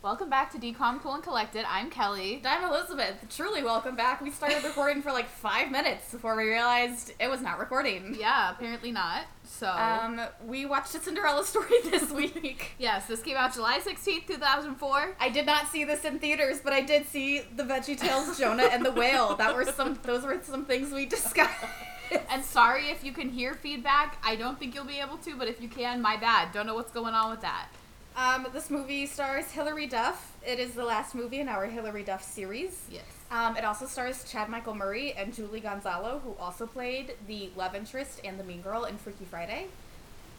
Welcome back to Decom Cool and Collected. I'm Kelly. I'm Elizabeth. Truly welcome back. We started recording for like five minutes before we realized it was not recording. Yeah, apparently not. So, Um, we watched a Cinderella story this week. yes, this came out July 16th, 2004. I did not see this in theaters, but I did see the Veggie Tales, Jonah and the Whale. That were some. Those were some things we discussed. And sorry if you can hear feedback. I don't think you'll be able to, but if you can, my bad. Don't know what's going on with that. Um, this movie stars Hilary Duff. It is the last movie in our Hilary Duff series. Yes. Um, it also stars Chad Michael Murray and Julie Gonzalo, who also played the love interest and the mean girl in Freaky Friday.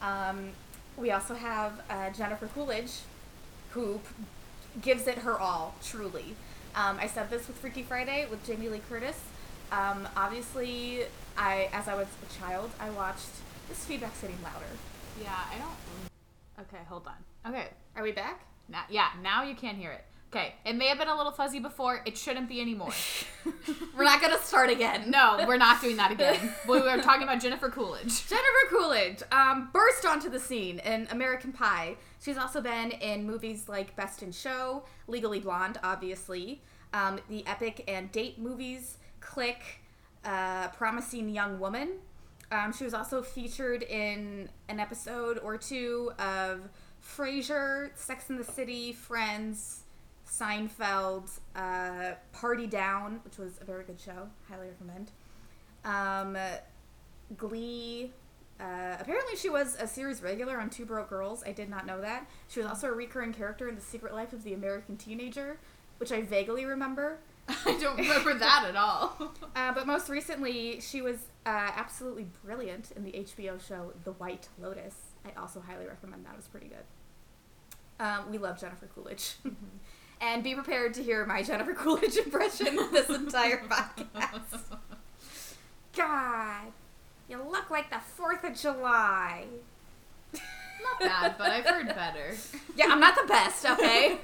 Um, we also have uh, Jennifer Coolidge, who p- gives it her all, truly. Um, I said this with Freaky Friday with Jamie Lee Curtis. Um, obviously, I as I was a child, I watched this feedback's getting louder. Yeah, I don't. Okay, hold on. Okay. Are we back? Now, yeah, now you can't hear it. Okay, it may have been a little fuzzy before. It shouldn't be anymore. We're not gonna start again. No, we're not doing that again. we were talking about Jennifer Coolidge. Jennifer Coolidge um, burst onto the scene in American Pie. She's also been in movies like Best in Show, Legally Blonde, obviously, um, the epic and date movies, Click, uh, Promising Young Woman. Um, she was also featured in an episode or two of Frasier, Sex in the City, Friends, Seinfeld, uh, Party Down, which was a very good show. Highly recommend. Um, Glee. Uh, apparently, she was a series regular on Two Broke Girls. I did not know that. She was also a recurring character in The Secret Life of the American Teenager, which I vaguely remember. I don't remember that at all. Uh, but most recently, she was uh, absolutely brilliant in the HBO show The White Lotus. I also highly recommend that. It was pretty good. Um, we love Jennifer Coolidge. and be prepared to hear my Jennifer Coolidge impression this entire podcast. God, you look like the 4th of July. Not bad, but I've heard better. Yeah, I'm not the best, okay?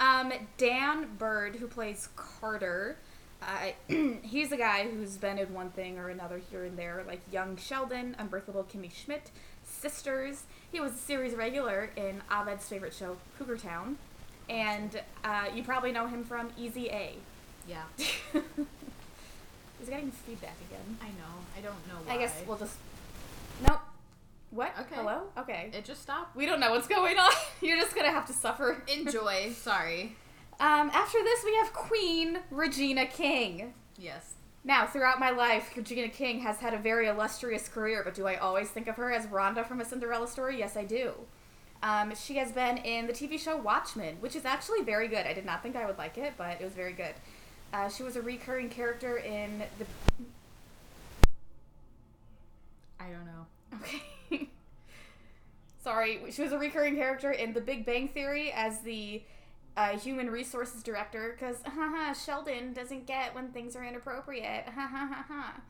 um, Dan Byrd, who plays Carter, uh, he's a guy who's been in one thing or another here and there, like Young Sheldon, Unbreakable Kimmy Schmidt, Sisters. He was a series regular in Abed's favorite show, Cougar Town. And uh, you probably know him from Easy A. Yeah, He's getting feedback again. I know. I don't know why. I guess we'll just. Nope. What? Okay. Hello? Okay. it just stopped. We don't know what's going on. You're just gonna have to suffer. Enjoy. Sorry. Um, after this, we have Queen Regina King. Yes. Now, throughout my life, Regina King has had a very illustrious career, but do I always think of her as Rhonda from A Cinderella Story? Yes, I do. Um, she has been in the TV show Watchmen, which is actually very good. I did not think I would like it, but it was very good. Uh, she was a recurring character in the. I don't know. Okay. Sorry, she was a recurring character in The Big Bang Theory as the uh, human resources director because Sheldon doesn't get when things are inappropriate. Ha ha ha ha.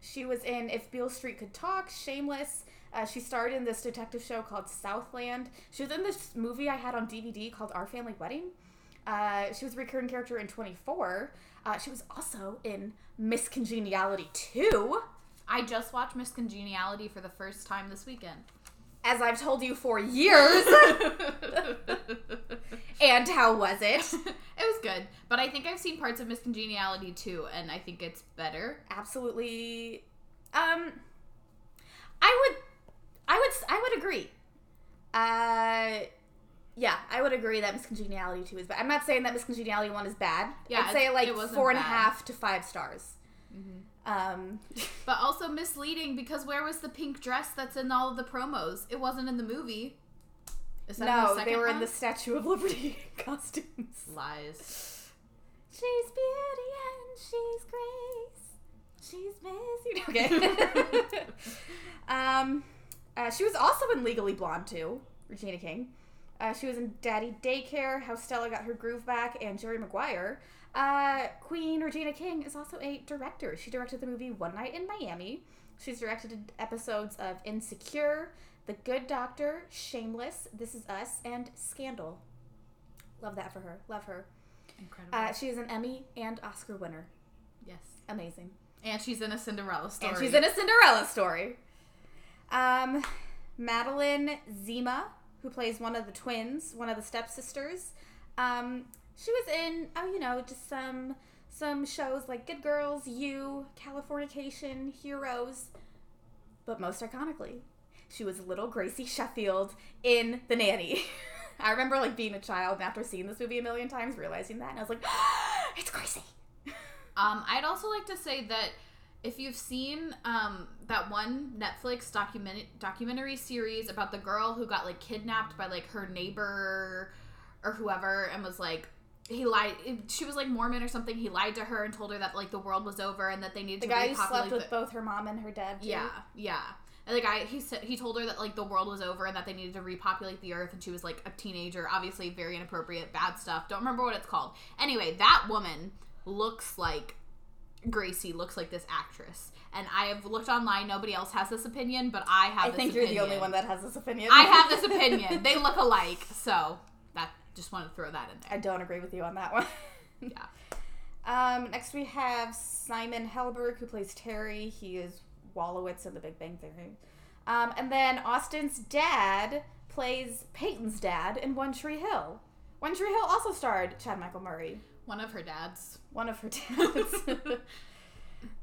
She was in If Beale Street Could Talk, Shameless. Uh, she starred in this detective show called Southland. She was in this movie I had on DVD called Our Family Wedding. Uh, she was a recurring character in 24. Uh, she was also in Miss Congeniality 2. I just watched Miss Congeniality for the first time this weekend. as I've told you for years. and how was it? it was good, but I think I've seen parts of Miss Congeniality too, and I think it's better. Absolutely. Um, I would, I would, I would agree. Uh, yeah, I would agree that Miss Congeniality two is bad. I'm not saying that Miss Congeniality one is bad. Yeah, I'd say like four and a half to five stars. Um, But also misleading because where was the pink dress that's in all of the promos? It wasn't in the movie. In the no, they were in the Statue of Liberty costumes. lies. She's beauty and she's grace. She's Miss. Okay. um, uh, she was also in Legally Blonde too, Regina King. Uh, she was in Daddy Daycare, How Stella Got Her Groove Back, and Jerry Maguire. Uh, Queen Regina King is also a director. She directed the movie One Night in Miami. She's directed episodes of Insecure, The Good Doctor, Shameless, This Is Us, and Scandal. Love that for her. Love her. Incredible. Uh, she is an Emmy and Oscar winner. yes. Amazing. And she's in a Cinderella story. And she's in a Cinderella story. Um, Madeline Zima, who plays one of the twins, one of the stepsisters. Um, she was in, oh, you know, just some some shows like Good Girls, You, Californication, Heroes. But most iconically, she was little Gracie Sheffield in The Nanny. I remember like being a child and after seeing this movie a million times, realizing that, and I was like, it's Gracie. Um, I'd also like to say that if you've seen um, that one Netflix document documentary series about the girl who got like kidnapped by like her neighbor or whoever and was like he lied she was like Mormon or something he lied to her and told her that like the world was over and that they needed The to guy who repopulate slept with the- both her mom and her dad. Too. yeah yeah and the guy he said he told her that like the world was over and that they needed to repopulate the earth and she was like a teenager obviously very inappropriate bad stuff. Don't remember what it's called. Anyway that woman looks like Gracie looks like this actress. And I have looked online nobody else has this opinion but I have I this think you're the only one that has this opinion. I have this opinion. They look alike so that just want to throw that in I don't agree with you on that one. yeah. Um, next we have Simon Helberg, who plays Terry. He is Wolowitz in The Big Bang Theory. Um, and then Austin's dad plays Peyton's dad in One Tree Hill. One Tree Hill also starred Chad Michael Murray, one of her dads one of her dads.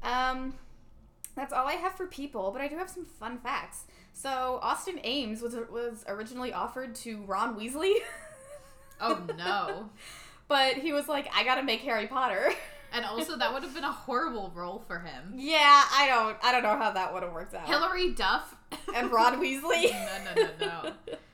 um, that's all I have for people, but I do have some fun facts. So Austin Ames was was originally offered to Ron Weasley, oh no but he was like, "I gotta make Harry Potter." and also that would have been a horrible role for him Yeah, I don't I don't know how that would have worked out. Hilary Duff and Ron Weasley. no, no, no, no.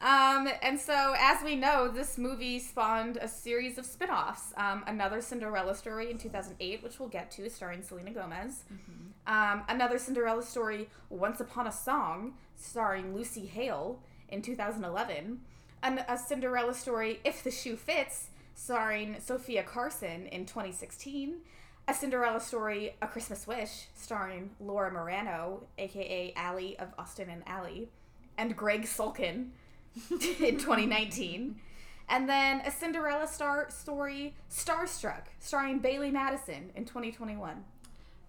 Um, and so, as we know, this movie spawned a series of spin offs. Um, another Cinderella story in 2008, which we'll get to, starring Selena Gomez. Um, another Cinderella story, Once Upon a Song, starring Lucy Hale in 2011. An, a Cinderella story, If the Shoe Fits, starring Sofia Carson in 2016. A Cinderella story, A Christmas Wish, starring Laura Marano, aka Allie of Austin and Ally, and Greg Sulkin in 2019. And then a Cinderella star story, Starstruck, starring Bailee Madison in 2021.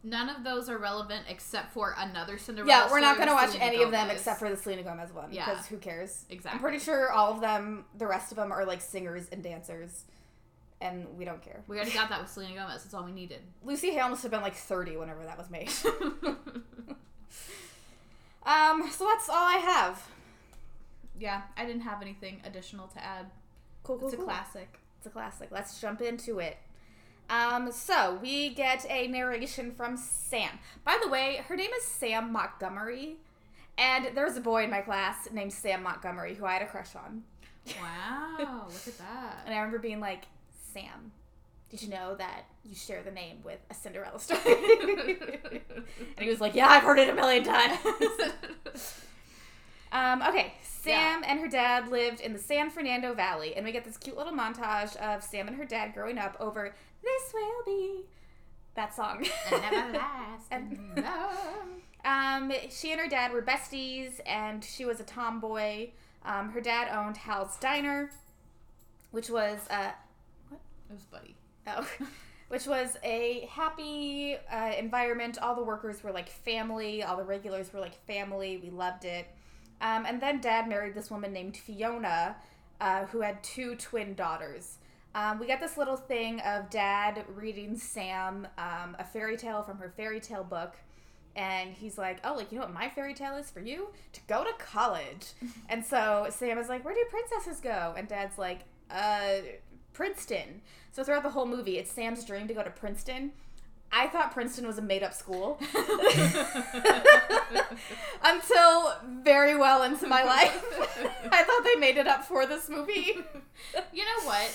None of those are relevant except for another Cinderella. Story. Yeah, we're not going to watch Selena any of them except for the Selena Gomez one. Yeah. Because who cares? Exactly. I'm pretty sure all of them, the rest of them, are like singers and dancers. And we don't care. we already got that with Selena Gomez. That's all we needed. Lucy Hale must have been like 30 whenever that was made. um, so that's all I have. yeah, I didn't have anything additional to add. Cool, cool, It's a cool. classic. It's a classic. Let's jump into it. Um, so we get a narration from Sam. By the way, her name is Sam Montgomery, and there's a boy in my class named Sam Montgomery who I had a crush on. Wow, look at that. And I remember being like, Sam, did you know that you share the name with a Cinderella story? and he was like, Yeah, I've heard it a million times. Um, okay, Sam and her dad lived in the San Fernando Valley, and we get this cute little montage of Sam and her dad growing up over "This Will Be" that song. And never last. And- um, she and her dad were besties, and she was a tomboy. Um, her dad owned Hal's Diner, which was uh, It was Buddy. Oh, which was a happy uh, environment. All the workers were like family. All the regulars were like family. We loved it. Um, and then Dad married this woman named Fiona, uh, who had two twin daughters. Um, we got this little thing of Dad reading Sam um, a fairy tale from her fairy tale book. And he's like, Oh, like, you know what my fairy tale is for you? To go to college. and so Sam is like, Where do princesses go? And Dad's like, Uh, Princeton. So throughout the whole movie, it's Sam's dream to go to Princeton. I thought Princeton was a made up school. Until very well into my life. I thought they made it up for this movie. You know what?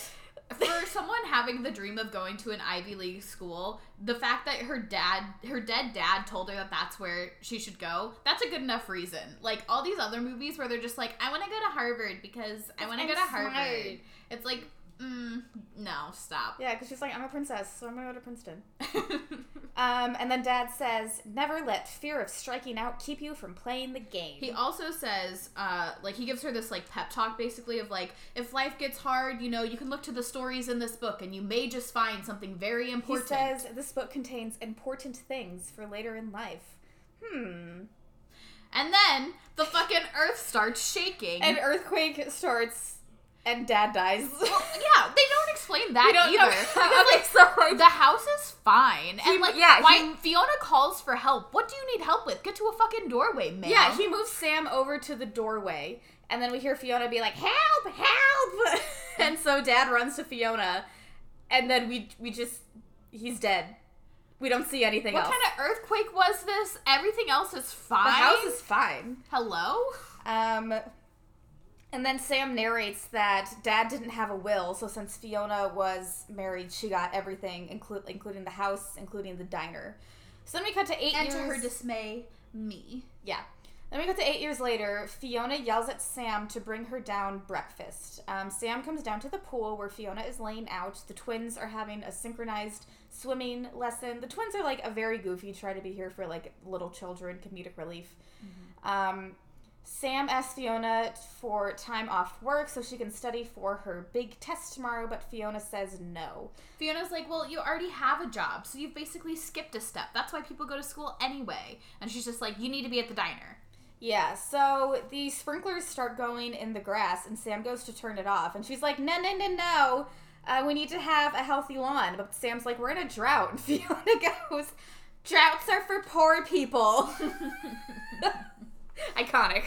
For someone having the dream of going to an Ivy League school, the fact that her dad, her dead dad, told her that that's where she should go, that's a good enough reason. Like all these other movies where they're just like, I want to go to Harvard because I want to go to Harvard. smart. It's like, mm, no, stop. Yeah, because she's like, I'm a princess, so I'm gonna go to Princeton. Um, and then Dad says, Never let fear of striking out keep you from playing the game. He also says, uh, like he gives her this like pep talk, basically of like, if life gets hard, you know, you can look to the stories in this book, and you may just find something very important. He says this book contains important things for later in life. Hmm. And then the fucking earth starts shaking. An earthquake starts, and Dad dies. well, yeah, they don't explain that don't- either. Like, so, like- the house is fine, He- and like, yeah, why he- Fiona calls for help? What do you need help with? Get to a fucking doorway, man. Yeah, he moves Sam over to the doorway, and then we hear Fiona be like, "Help! Help!" and so Dad runs to Fiona, and then we we just he's dead. We don't see anything What else. kind of earthquake was this? Everything else is fine. the house is fine. Hello. Um, and then Sam narrates that Dad didn't have a will, so since Fiona was married, she got everything, inclu- including the house, including the diner. So then we cut to eight And years. to her dismay, me. Yeah. Then we cut to eight years later. Fiona yells at Sam to bring her down breakfast. Um, Sam comes down to the pool where Fiona is laying out. The twins are having a synchronized swimming lesson. The twins are like a very goofy, try to be here for like little children, comedic relief. Um, Sam asks Fiona for time off work so she can study for her big test tomorrow, but Fiona says no. Fiona's like, well, you already have a job, so you've basically skipped a step. That's why people go to school anyway. And she's just like, you need to be at the diner. Yeah, so the sprinklers start going in the grass, and Sam goes to turn it off, and she's like, "No, no, no, no, uh, we need to have a healthy lawn." But Sam's like, "We're in a drought," and Fiona goes, "Droughts are for poor people." Iconic.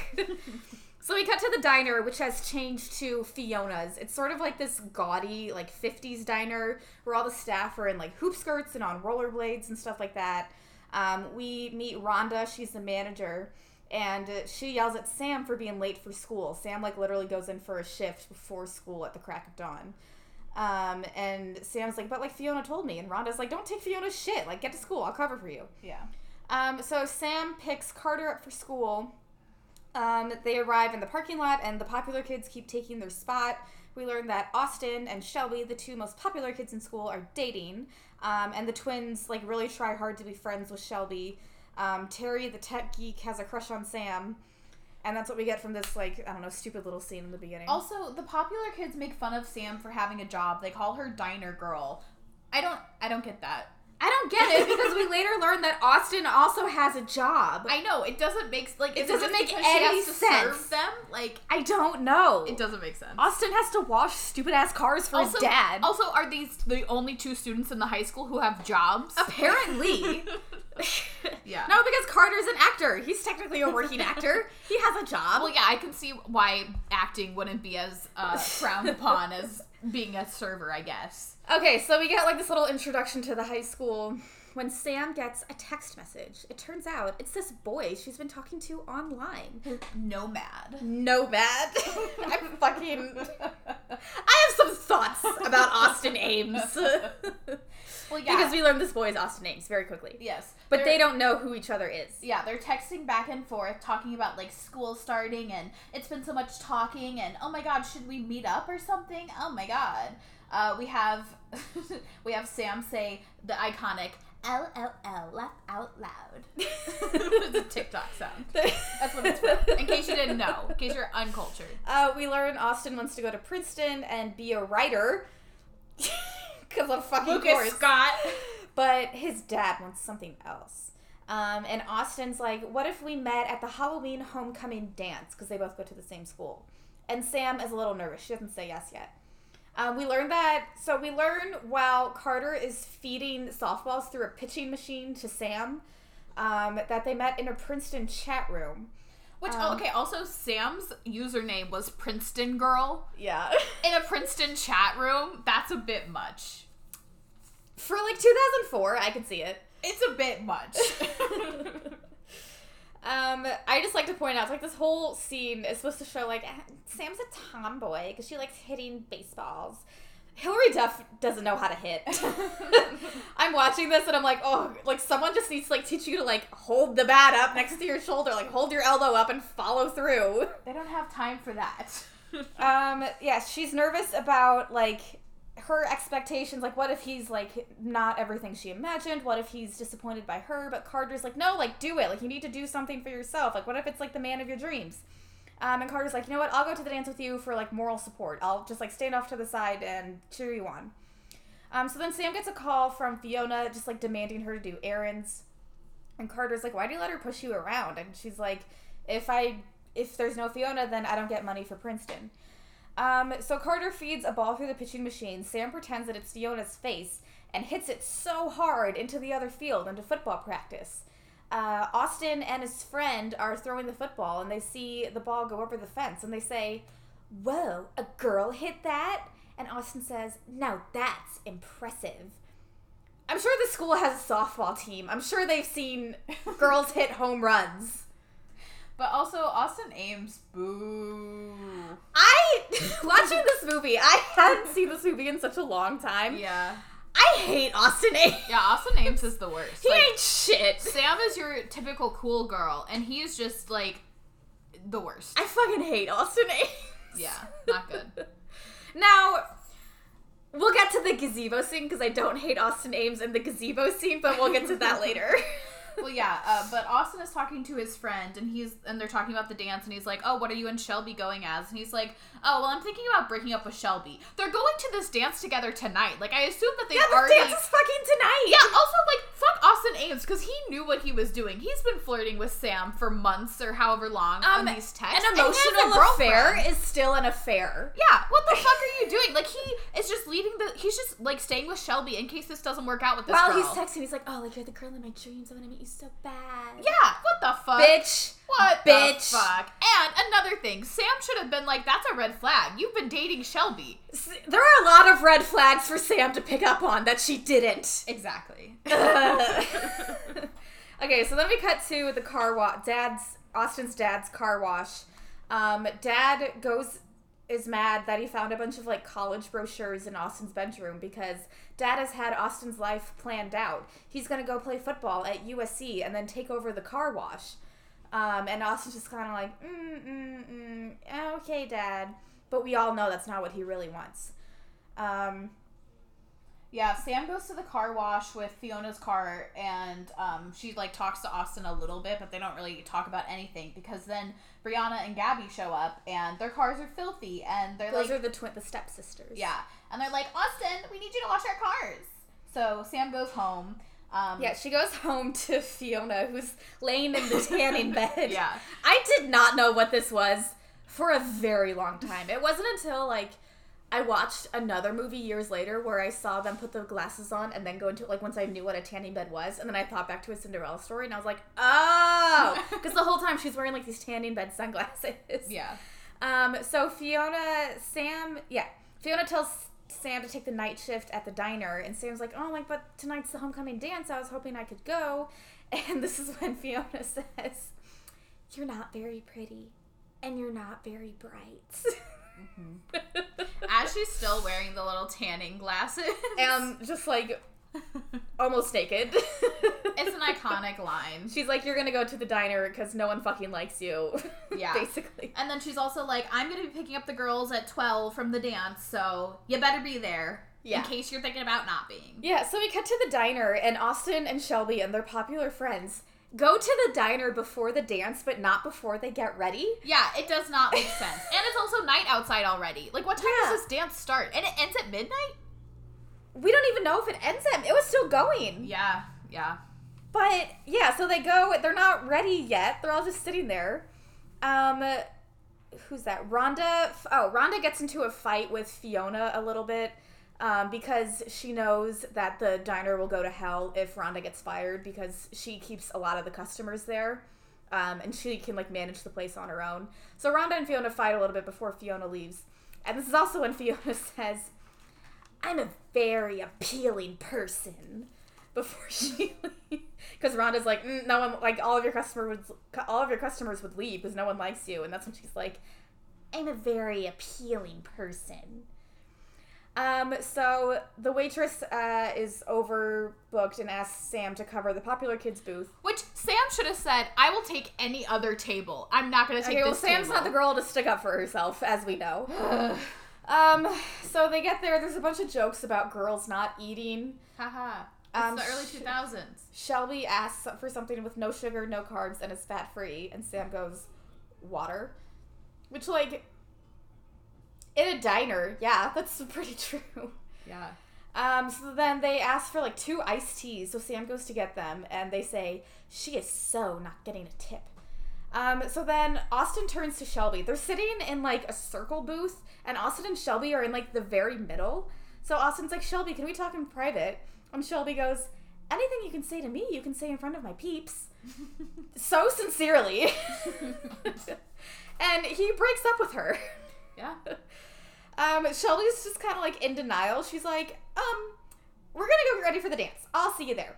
so we cut to the diner, which has changed to Fiona's. It's sort of like this gaudy, like '50s diner where all the staff are in like hoop skirts and on rollerblades and stuff like that. Um, we meet Rhonda. She's the manager and uh, she yells at Sam for being late for school. Sam like literally goes in for a shift before school at the crack of dawn. Um, and Sam's like, but like Fiona told me, and Rhonda's like, don't take Fiona's shit. Like, get to school. I'll cover for you. Yeah. Um, so Sam picks Carter up for school. Um, they arrive in the parking lot, and the popular kids keep taking their spot. We learn that Austin and Shelby, the two most popular kids in school, are dating. Um, and the twins like really try hard to be friends with Shelby. Um, Terry, the tech geek, has a crush on Sam, and that's what we get from this like I don't know stupid little scene in the beginning. Also, the popular kids make fun of Sam for having a job. They call her diner girl. I don't. I don't get that. I don't get it because we later learn that Austin also has a job. I know it doesn't make like it doesn't make any sense. Them like I don't know. it doesn't make sense. Austin has to wash stupid ass cars for also, his dad. Also, are these the only two students in the high school who have jobs? Apparently. Yeah. No, because Carter's an actor. He's technically a working actor. He has a job. Well, yeah, I can see why acting wouldn't be as uh, frowned upon as being a server. I guess. Okay, so we get like this little introduction to the high school when Sam gets a text message. It turns out it's this boy she's been talking to online. Nomad. Nomad. I'm fucking. I have some thoughts about Austin Ames. Well, yeah. Because we learned this boy is Austin Ames very quickly. yes, But they don't know who each other is. Yeah, they're texting back and forth, talking about like school starting, and it's been so much talking, and oh my god, should we meet up or something? Oh my god. Uh, we have we have Sam say the iconic LLL, laugh out loud. it's a TikTok sound. That's what it's for. In case you didn't know, in case you're uncultured. Uh, we learn Austin wants to go to Princeton and be a writer. Because of fucking course. Scott. But his dad wants something else. Um, and Austin's like, what if we met at the Halloween homecoming dance? Because they both go to the same school. And Sam is a little nervous. She doesn't say yes yet. Um, we learn that, so we learn while Carter is feeding softballs through a pitching machine to Sam, um, that they met in a Princeton chat room. Which Um, okay, also Sam's username was Princeton Girl Yeah. in a Princeton chat room. That's a bit much. For like 2004, I can see it. It's a bit much. Um, I just like to point out, like this whole scene is supposed to show like Sam's a tomboy because she likes hitting baseballs. Hilary Duff doesn't know how to hit. I'm watching this and I'm like, oh, like someone just needs to like teach you to like hold the bat up next to your shoulder, like hold your elbow up and follow through. they don't have time for that. Um, yeah, she's nervous about like her expectations. Like, what if he's like not everything she imagined? What if he's disappointed by her? But Carter's like, no, like do it. Like you need to do something for yourself. Like, what if it's like the man of your dreams? Um, and Carter's like, you know what? I'll go to the dance with you for like moral support. I'll just like stand off to the side and cheer you on. Um, so then Sam gets a call from Fiona, just like demanding her to do errands. And Carter's like, why do you let her push you around? And she's like, If I if there's no Fiona, then I don't get money for Princeton. Um, so Carter feeds a ball through the pitching machine. Sam pretends that it's Fiona's face and hits it so hard into the other field into football practice. Uh, Austin and his friend are throwing the football and they see the ball go over the fence and they say, Whoa, a girl hit that? And Austin says, Now that's impressive. I'm sure the school has a softball team. I'm sure they've seen girls hit home runs. But also Austin Ames, boo. I watching this movie, I hadn't seen this movie in such a long time. Yeah. I hate Austin Ames. Yeah, Austin Ames is the worst. He Like, ain't shit. Sam is your typical cool girl, and he is just like the worst. I fucking hate Austin Ames. Yeah, not good. Now, we'll get to the gazebo scene because I don't hate Austin Ames in the gazebo scene, but we'll get to that later. Well, yeah, uh, but Austin is talking to his friend, and he's and they're talking about the dance, and he's like, "Oh, what are you and Shelby going as?" And he's like, "Oh, well, I'm thinking about breaking up with Shelby. They're going to this dance together tonight. Like, I assume that they've yeah, the already." dance is fucking tonight. yeah. Also, like, fuck Austin Ames because he knew what he was doing. He's been flirting with Sam for months or however long Um, on these texts. An and he has a emotional affair is still an affair. Yeah, what the fuck are you doing? Like he is just leaving the. He's just like staying with Shelby in case this doesn't work out with this While girl. he's texting, he's like, "Oh, like you're the girl in my dreams. I want to meet you so bad." Yeah, what the fuck, bitch. What Bitch. the fuck? And another thing, Sam should have been like, "That's a red flag. You've been dating Shelby." There are a lot of red flags for Sam to pick up on that she didn't. Exactly. okay, so then we cut to the car wash. Dad's Austin's dad's car wash. Um, Dad goes is mad that he found a bunch of like college brochures in Austin's bedroom because Dad has had Austin's life planned out. He's gonna go play football at USC and then take over the car wash. Um, and Austin's just kind of like, mm, mm, mm, okay, Dad. But we all know that's not what he really wants. Um, Yeah, Sam goes to the car wash with Fiona's car, and um, she like talks to Austin a little bit, but they don't really talk about anything because then Brianna and Gabby show up, and their cars are filthy, and they're those like, are the twin, the stepsisters. yeah, and they're like, Austin, we need you to wash our cars. So Sam goes home. Um, Yeah, she goes home to Fiona, who's laying in the tanning bed. Yeah. I did not know what this was for a very long time. It wasn't until like I watched another movie years later where I saw them put the glasses on and then go into like once I knew what a tanning bed was, and then I thought back to a Cinderella story and I was like, oh, because the whole time she's wearing like these tanning bed sunglasses. Yeah. Um, so Fiona, Sam, yeah, Fiona tells Sam to take the night shift at the diner, and Sam's like, "Oh, like, but tonight's the homecoming dance. I was hoping I could go." And this is when Fiona says, "You're not very pretty, and you're not very bright." Mm-hmm. As she's still wearing the little tanning glasses. And just like almost naked. it's an iconic line. She's like, "You're gonna go to the diner because no one fucking likes you." Yeah. basically. And then she's also like, I'm to be picking up the girls at 12 from the dance, so you better be there. Yeah. In case you're thinking about not being. Yeah, so we cut to the diner, and Austin and Shelby and their popular friends go to the diner before the dance, but not before they get ready. Yeah, it does not make sense. And it's also night outside already. Like, what time Yeah. does this dance start? And it ends at midnight? We don't even know if it ends at. It was still going. Yeah, yeah. But yeah, so they go. They're not ready yet. They're all just sitting there. Um, who's that? Rhonda. Oh, Rhonda gets into a fight with Fiona a little bit. Um, because she knows that the diner will go to hell if Rhonda gets fired because she keeps a lot of the customers there. Um, and she can like manage the place on her own. So Rhonda and Fiona fight a little bit before Fiona leaves. And this is also when Fiona says, I'm a very appealing person before she because Rhonda's like mm, no one like all of your customers would all of your customers would leave because no one likes you and that's when she's like I'm a very appealing person. Um, so the waitress uh, is overbooked and asks Sam to cover the popular kids booth. Which Sam should have said, I will take any other table. I'm not going to take Okay, well this Sam's table. not the girl to stick up for herself, as we know. um, so they get there. There's a bunch of jokes about girls not eating. Haha. It's Um, the early 2000s. Shelby asks for something with no sugar, no carbs, and is fat free, and Sam goes, water. Which, like, in a diner, yeah, that's pretty true. Yeah. Um, so then they ask for like two iced teas, so Sam goes to get them, and they say, She is so not getting a tip. Um, so then Austin turns to Shelby. They're sitting in like a circle booth, and Austin and Shelby are in like the very middle. So Austin's like, Shelby, can we talk in private? And Shelby goes, Anything you can say to me, you can say in front of my peeps. so sincerely. and he breaks up with her. Yeah. Um, Shelby's just kind of like in denial. She's like, um, we're gonna go get ready for the dance. I'll see you there.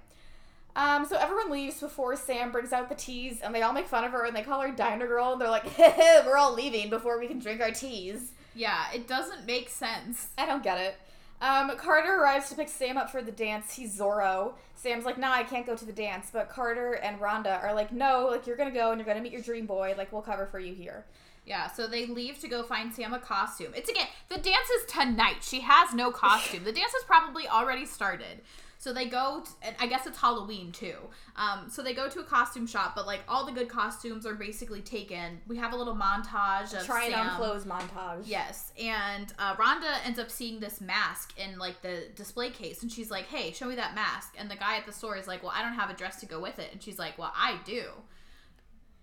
Um, so everyone leaves before Sam brings out the teas, and they all make fun of her and they call her Diner Girl, and they're like, we're all leaving before we can drink our teas. Yeah, it doesn't make sense. I don't get it. Um, Carter arrives to pick Sam up for the dance. He's Zorro. Sam's like, nah, I can't go to the dance. But Carter and Rhonda are like, no, like you're gonna go and you're gonna meet your dream boy. Like we'll cover for you here. Yeah, so they leave to go find Sam a costume. It's again, the dance is tonight. She has no costume. the dance has probably already started. So they go, t- and I guess it's Halloween too. Um, so they go to a costume shop, but like all the good costumes are basically taken. We have a little montage of Trying on clothes montage. Yes, and uh, Rhonda ends up seeing this mask in like the display case, and she's like, "Hey, show me that mask." And the guy at the store is like, "Well, I don't have a dress to go with it," and she's like, "Well, I do,"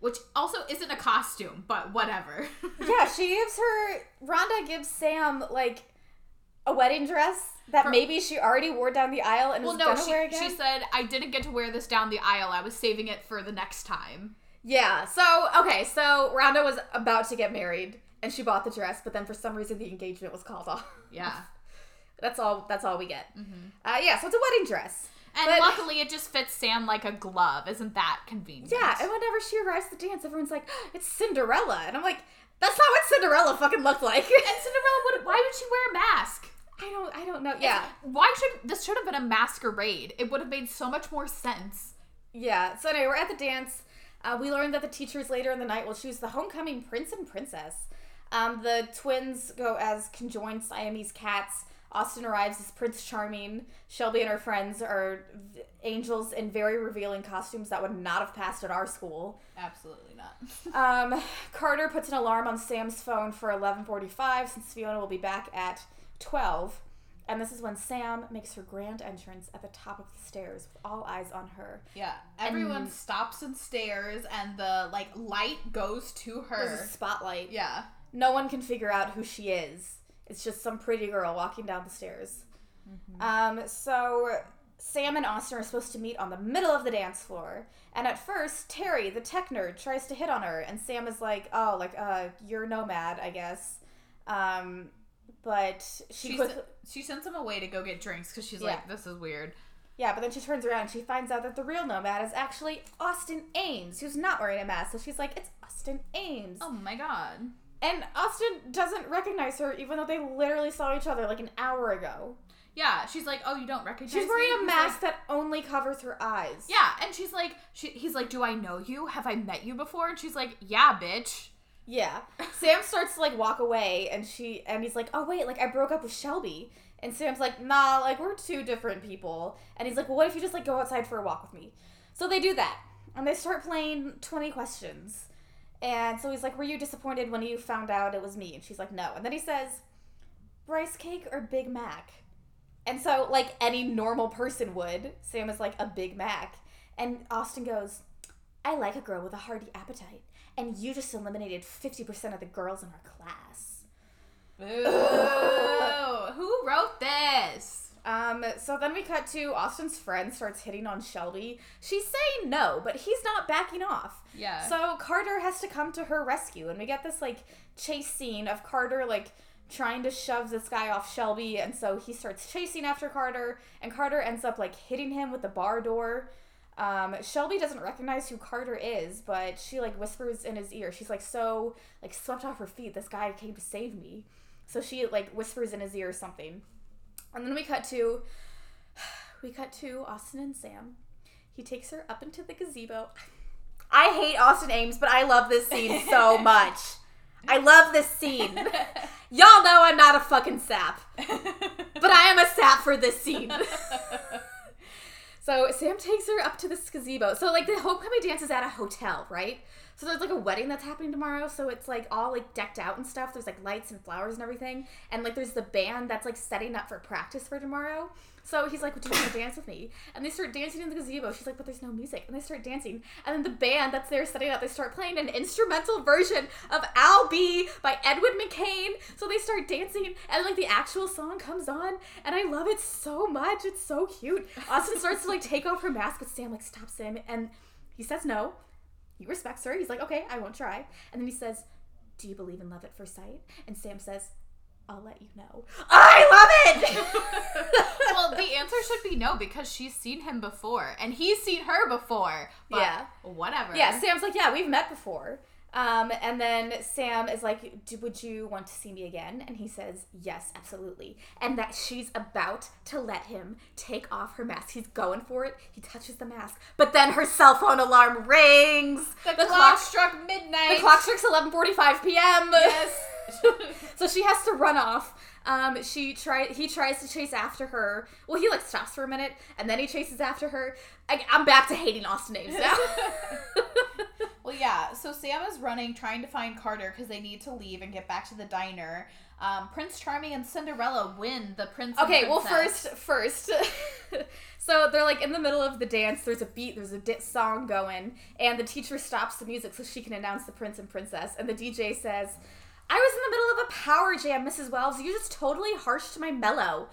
which also isn't a costume, but whatever. yeah, she gives her Rhonda gives Sam like a wedding dress that For- maybe she already wore down the aisle and well, is no, gonna she, wear again. she said, "I didn't get to wear this down the aisle. I was saving it for the next time." yeah. So okay, so Rhonda was about to get married and she bought the dress, but then for some reason the engagement was called off. Yeah, That's all. That's all we get. Uh, yeah. So it's a wedding dress. and But- luckily it just fits Sam like a glove. Isn't that convenient? Yeah. And whenever she arrives at the dance, everyone's like, "It's Cinderella," and I'm like, "That's not what Cinderella fucking looked like." and Cinderella would. Why would she wear a mask? I don't. I don't know. Yeah. Why should this should have been a masquerade? It would have made so much more sense. Yeah. So anyway, we're at the dance. Uh, we learned that the teachers later in the night will choose the homecoming prince and princess. Um, the twins go as conjoined Siamese cats. Austin arrives as Prince Charming. Shelby and her friends are angels in very revealing costumes that would not have passed at our school. Absolutely not. Um, Carter puts an alarm on Sam's phone for 11:45 since Fiona will be back at 12. And this is when Sam makes her grand entrance at the top of the stairs with all eyes on her. Yeah, everyone stops and stares, and the like light goes to her. spotlight. Yeah, No one can figure out who she is. It's just some pretty girl walking down the stairs. Um, so Sam and Austin are supposed to meet on the middle of the dance floor. And at first, Terry, the tech nerd, tries to hit on her, and Sam is like, "Oh, like, uh, you're nomad, I guess." Um, but she, she quick- sen- she sends him away to go get drinks because she's Yeah. like, "This is weird." yeah, but then she turns around and she finds out that the real nomad is actually Austin Ames, who's not wearing a mask. So she's like, "It's Austin Ames." Oh my god. And Austin doesn't recognize her, even though they literally saw each other like an hour ago. Yeah, she's like, "Oh, you don't recognize She's me?" wearing a He's mask like- that only covers her eyes. yeah, and she's like, she, he's like, "Do I know you? Have I met you before?" And she's like, "Yeah, bitch." Yeah. Sam starts to like walk away and she and he's like, "Oh wait, like I broke up with Shelby." And Sam's like, "Nah, like we're two different people." And he's like, "Well, what if you just like go outside for a walk with me?" So they do that. And they start playing 20 questions. And so he's like, "Were you disappointed when you found out it was me?" And she's like, "No." And then he says, "Rice cake or Big Mac?" And so like any normal person would, Sam is like a Big Mac. And Austin goes, I like a girl with a hearty appetite, and you just eliminated 50% of the girls in our class. Boo! Who wrote this? Um, so then we cut to Austin's friend starts hitting on Shelby. She's saying no, but he's not backing off. Yeah. So Carter has to come to her rescue, and we get this like chase scene of Carter like trying to shove this guy off Shelby, and so he starts chasing after Carter, and Carter ends up like hitting him with the bar door. Um, Shelby doesn't recognize who Carter is, but she like whispers in his ear. She's like so like swept off her feet. This guy came to save me. So she like whispers in his ear or something. And then we cut to we cut to Austin and Sam. He takes her up into the gazebo. I hate Austin Ames, but I love this scene so much. I love this scene. Y'all know I'm not a fucking sap, but I am a sap for this scene. so Sam takes her up to this gazebo. So like the homecoming dance is at a hotel, right? So there's like a wedding that's happening tomorrow. So it's like all like decked out and stuff. There's like lights and flowers and everything. And like there's the band that's like setting up for practice for tomorrow. So he's like, "Do you want to dance with me?" And they start dancing in the gazebo. She's like, "But there's no music." And they start dancing. And then the band that's there setting up, they start playing an instrumental version of "I'll Be" by Edwin McCain. So they start dancing, and like the actual song comes on, and I love it so much. It's so cute. Austin starts to like take off her mask, but Sam like stops him, and he says no. He respects her. He's like, "Okay, I won't try." And then he says, "Do you believe in love at first sight?" And Sam says. I'll let you know. I love it. well, the answer should be no because she's seen him before and he's seen her before. But Yeah. Whatever. Yeah, Sam's like, yeah, we've met before. Um, and then Sam is like, "Do- would you want to see me again? And he says, yes, absolutely. And that she's about to let him take off her mask. He's going for it. He touches the mask. But then her cell phone alarm rings. The, clock, struck midnight. the clock strikes 11.45 p.m. Yes. so she has to run off. Um, she try he tries to chase after her. Well, he like stops for a minute and then he chases after her. I, I'm back to hating Austin Ames now. Well, yeah. So Sam is running, trying to find Carter because they need to leave and get back to the diner. Um, Prince Charming and Cinderella win the Prince. and Okay, well, first, first. so they're like in the middle of the dance. There's a beat. There's a di- song going, and the teacher stops the music so she can announce the prince and princess. And the DJ says, "I was in the middle of a power jam, Mrs. Wells. You just totally harshed my mellow.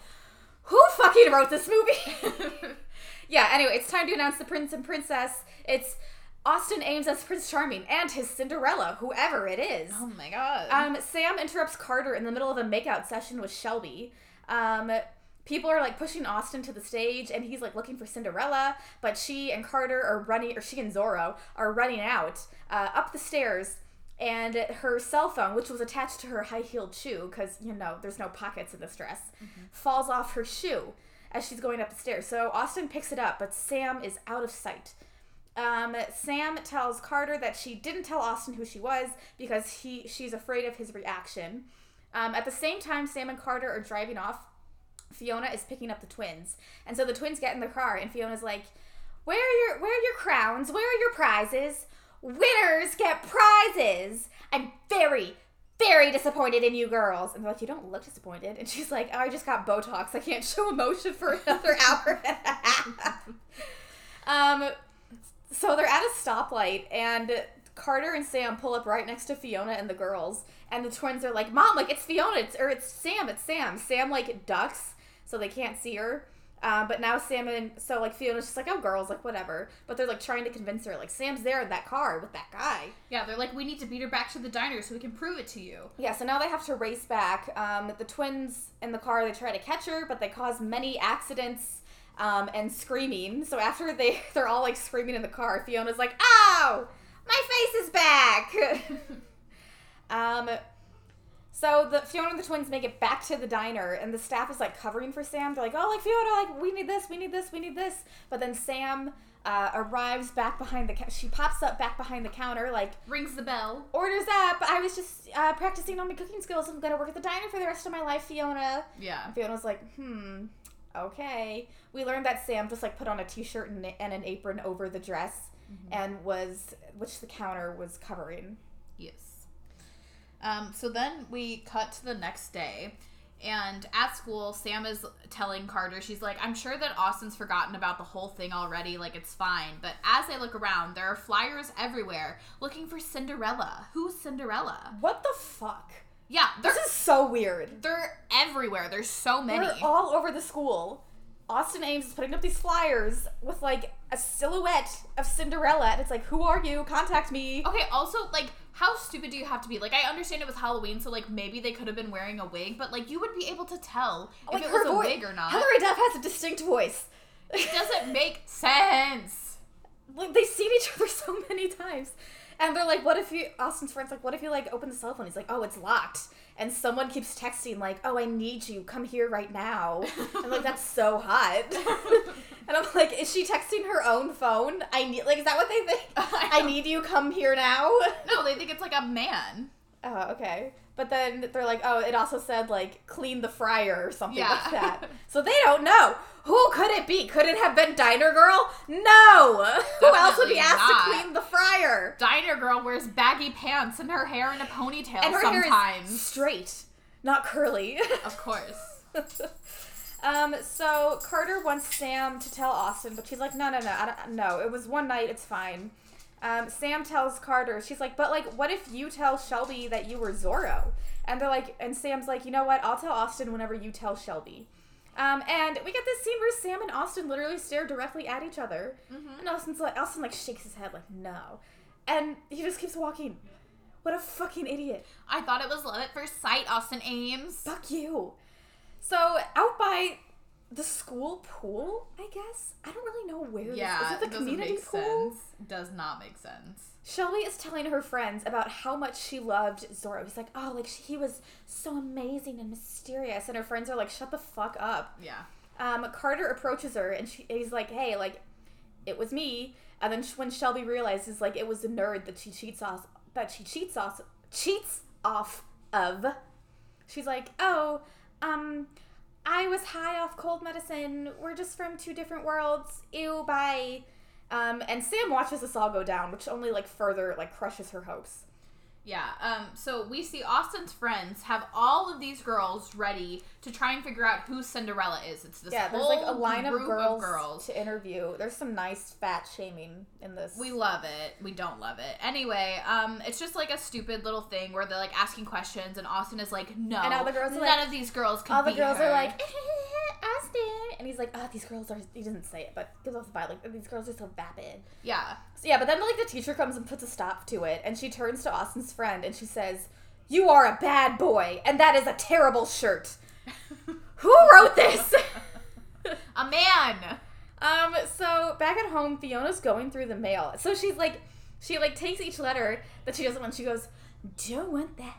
Who fucking wrote this movie?" yeah. Anyway, it's time to announce the prince and princess. It's Austin Ames as Prince Charming and his Cinderella, whoever it is. Oh my god. Um, Sam interrupts Carter in the middle of a makeout session with Shelby. Um, people are like pushing Austin to the stage, and he's like looking for Cinderella, but she and Carter are running, or she and Zorro are running out uh, up the stairs. And her cell phone, which was attached to her high heeled shoe, because you know there's no pockets in this dress, falls off her shoe as she's going up the stairs. So Austin picks it up, but Sam is out of sight. Um, Sam tells Carter that she didn't tell Austin who she was because he she's afraid of his reaction. Um, at the same time, Sam and Carter are driving off. Fiona is picking up the twins, and so the twins get in the car, and Fiona's like, "Where are your Where are your crowns? Where are your prizes? Winners get prizes. I'm very." Very disappointed in you girls. And they're like, You don't look disappointed. And she's like, Oh, I just got Botox. I can't show emotion for another hour and a half. um, so they're at a stoplight, and Carter and Sam pull up right next to Fiona and the girls, and the twins are like, "Mom, like it's Fiona, it's or it's Sam, it's Sam." Sam like ducks so they can't see her. Uh, but now Sam and so like Fiona's just like, "Oh, girls, like whatever." But they're like trying to convince her, like Sam's there in that car with that guy. yeah, they're like, we need to beat her back to the diner so we can prove it to you. Yeah, so now they have to race back. Um, the twins in the car, they try to catch her, but they cause many accidents um, and screaming. So after they they're all like screaming in the car, Fiona's like, "Ow, my face is back." um, so the Fiona and the twins make it back to the diner, and the staff is like covering for Sam. They're like, "Oh, like Fiona, like we need this, we need this, we need this." But then Sam uh, arrives back behind the. Ca- she pops up back behind the counter, like Rings the bell. orders up. I was just uh, practicing on my cooking skills. I'm gonna work at the diner for the rest of my life, Fiona. Yeah. And Fiona's like, hmm, okay. We learned that Sam just like put on a t-shirt and, and an apron over the dress, and was which the counter was covering. Yes. Um, so then we cut to the next day, and at school, Sam is telling Carter, she's like, I'm sure that Austin's forgotten about the whole thing already, like it's fine. But as I look around, there are flyers everywhere looking for Cinderella. Who's Cinderella? What the fuck? Yeah, they're, This is so weird. they're everywhere. There's so many. They're all over the school. Austin Ames is putting up these flyers with like a silhouette of Cinderella, and it's like, who are you? Contact me. Okay, also, like, how stupid do you have to be? Like, I understand it was Halloween, so, like, maybe they could have been wearing a wig, but, like, you would be able to tell if like it was a voice. wig or not. Hilary Duff has a distinct voice. It doesn't make sense. like they've seen each other so many times and they're like what if you austin's friends like what if you like open the cell phone he's like oh it's locked and someone keeps texting like oh i need you. Come here right now. And like that's so hot. And i'm like is she texting her own phone? I need like is that what they think? I need you. Come here now. No, they think it's like a man. Oh, okay. But then they're like, oh, it also said like clean the fryer or something Yeah. like that. So they don't know. Who could it be? Could it have been Diner Girl? No. Who else would be asked not. to clean the fryer? Diner girl wears baggy pants and her hair in a ponytail And her sometimes. hair is straight, not curly. of course. um, so Carter wants Sam to tell Austin, but she's like, no, no, no, I don't, no. It was one night. It's fine. Um, Sam tells Carter, she's like, but like, what if you tell Shelby that you were Zorro? And they're like, and Sam's like, you know what? I'll tell Austin whenever you tell Shelby. Um, and we get this scene where Sam and Austin literally stare directly at each other, Mhm. and Austin's like, Austin like shakes his head like, no, and he just keeps walking. What a fucking idiot. I thought it was love at first sight, Austin Ames. Fuck you. So out by the school pool, I guess. I don't really know where. Yeah, this is. it the community make pool? sense. Does not make sense. Shelby is telling her friends about how much she loved Zorro. He's like, oh, like he was so amazing and mysterious, and her friends are like, shut the fuck up. Yeah. Um, Carter approaches her, and she, he's like, hey, like, it was me. And then sh- when Shelby realizes like it was the nerd that she cheats off, that she cheats off, cheats off of, she's like, oh, um, I was high off cold medicine. We're just from two different worlds. Ew, bye. Um, and Sam watches this all go down, which only like further like crushes her hopes. Yeah. Um. So we see Austin's friends have all of these girls ready to try and figure out who Cinderella is. It's this yeah, there's whole like a line of group girls, of girls. to interview. There's some nice fat shaming in this. We love it. We don't love it. Anyway, um, it's just like a stupid little thing where they're like asking questions, and Austin is like, "No, And all the girls none like- of these girls can be. all the girls her. are like Austin, and he's like, "Oh, these girls are." He doesn't say it, but gives off the vibe like these girls are so vapid. "Yeah, So yeah, but then like the teacher comes and puts a stop to it, and she turns to Austin's friend and she says, "You are a bad boy, and that is a terrible shirt." Who wrote this? a man." um. So back at home, Fiona's going through the mail. So she's like, she like takes each letter that she doesn't want. She goes, "Don't want that.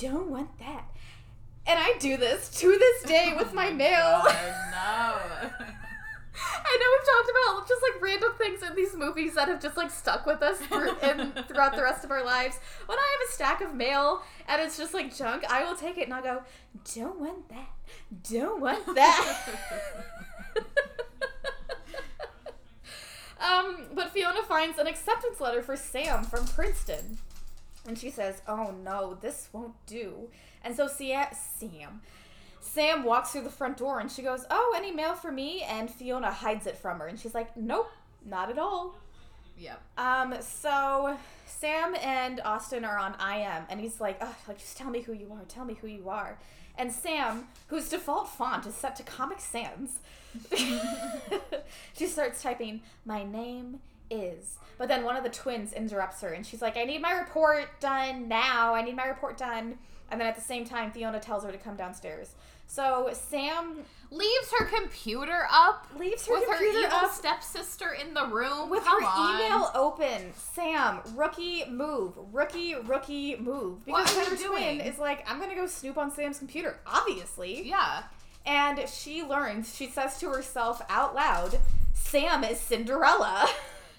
Don't want that." And I do this to this day with my mail. Oh, no. I know we've talked about just like random things in these movies that have just like stuck with us through, in, throughout the rest of our lives. When I have a stack of mail and it's just like junk, I will take it and I'll go, don't want that, don't want that. um, but Fiona finds an acceptance letter for Sam from Princeton. And she says, oh no, this won't do. And so Sia- Sam, Sam walks through the front door and she goes, Oh, any mail for me? And Fiona hides it from her. And she's like, Nope, not at all. yep. Um, so Sam and Austin are on IM and he's like, like, just tell me who you are, tell me who you are. And Sam, whose default font is set to Comic Sans, she starts typing, My name is. But then one of the twins interrupts her and she's like, I need my report done now. I need my report done. And then at the same time, Fiona tells her to come downstairs. So Sam Leaves her computer up leaves her with her evil up stepsister in the room. with Come her on. email open. Sam, rookie move, rookie rookie move. What Because are her you twin doing? is like, I'm gonna go snoop on Sam's computer, obviously. Yeah. And she learns. She says to herself out loud, "Sam is Cinderella."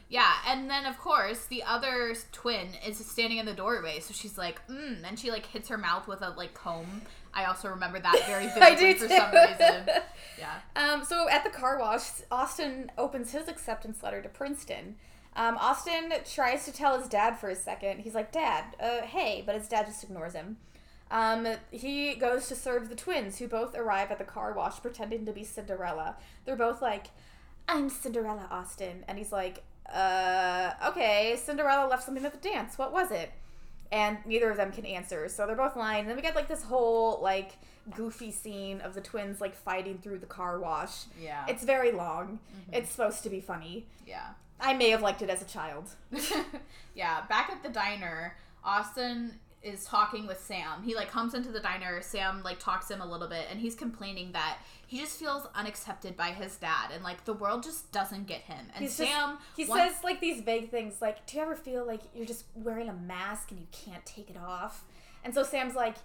Yeah, and then of course the other twin is standing in the doorway, so she's like, mm, and she like hits her mouth with a like comb. I also remember that very I vividly do for too. some reason. Yeah. Um, so at the car wash, Austin opens his acceptance letter to Princeton. Um, Austin tries to tell his dad for a second. He's like, "Dad, uh, hey," but his dad just ignores him. Um, he goes to serve the twins, who both arrive at the car wash pretending to be Cinderella. They're both like, "I'm Cinderella, Austin," and he's like, "Uh, okay, Cinderella left something at the dance. What was it?" And neither of them can answer. So they're both lying. And then we get like this whole like goofy scene of the twins like fighting through the car wash. Yeah. It's very long. Mm-hmm. It's supposed to be funny. yeah. I may have liked it as a child. yeah, back at the diner, Austin is talking with Sam. He like comes into the diner, Sam like talks to him a little bit and he's complaining that he just feels unaccepted by his dad and like the world just doesn't get him. And He's just- Sam He wants- says like these vague things like, "Do you ever feel like you're just wearing a mask and you can't take it off?" And so Sam's like,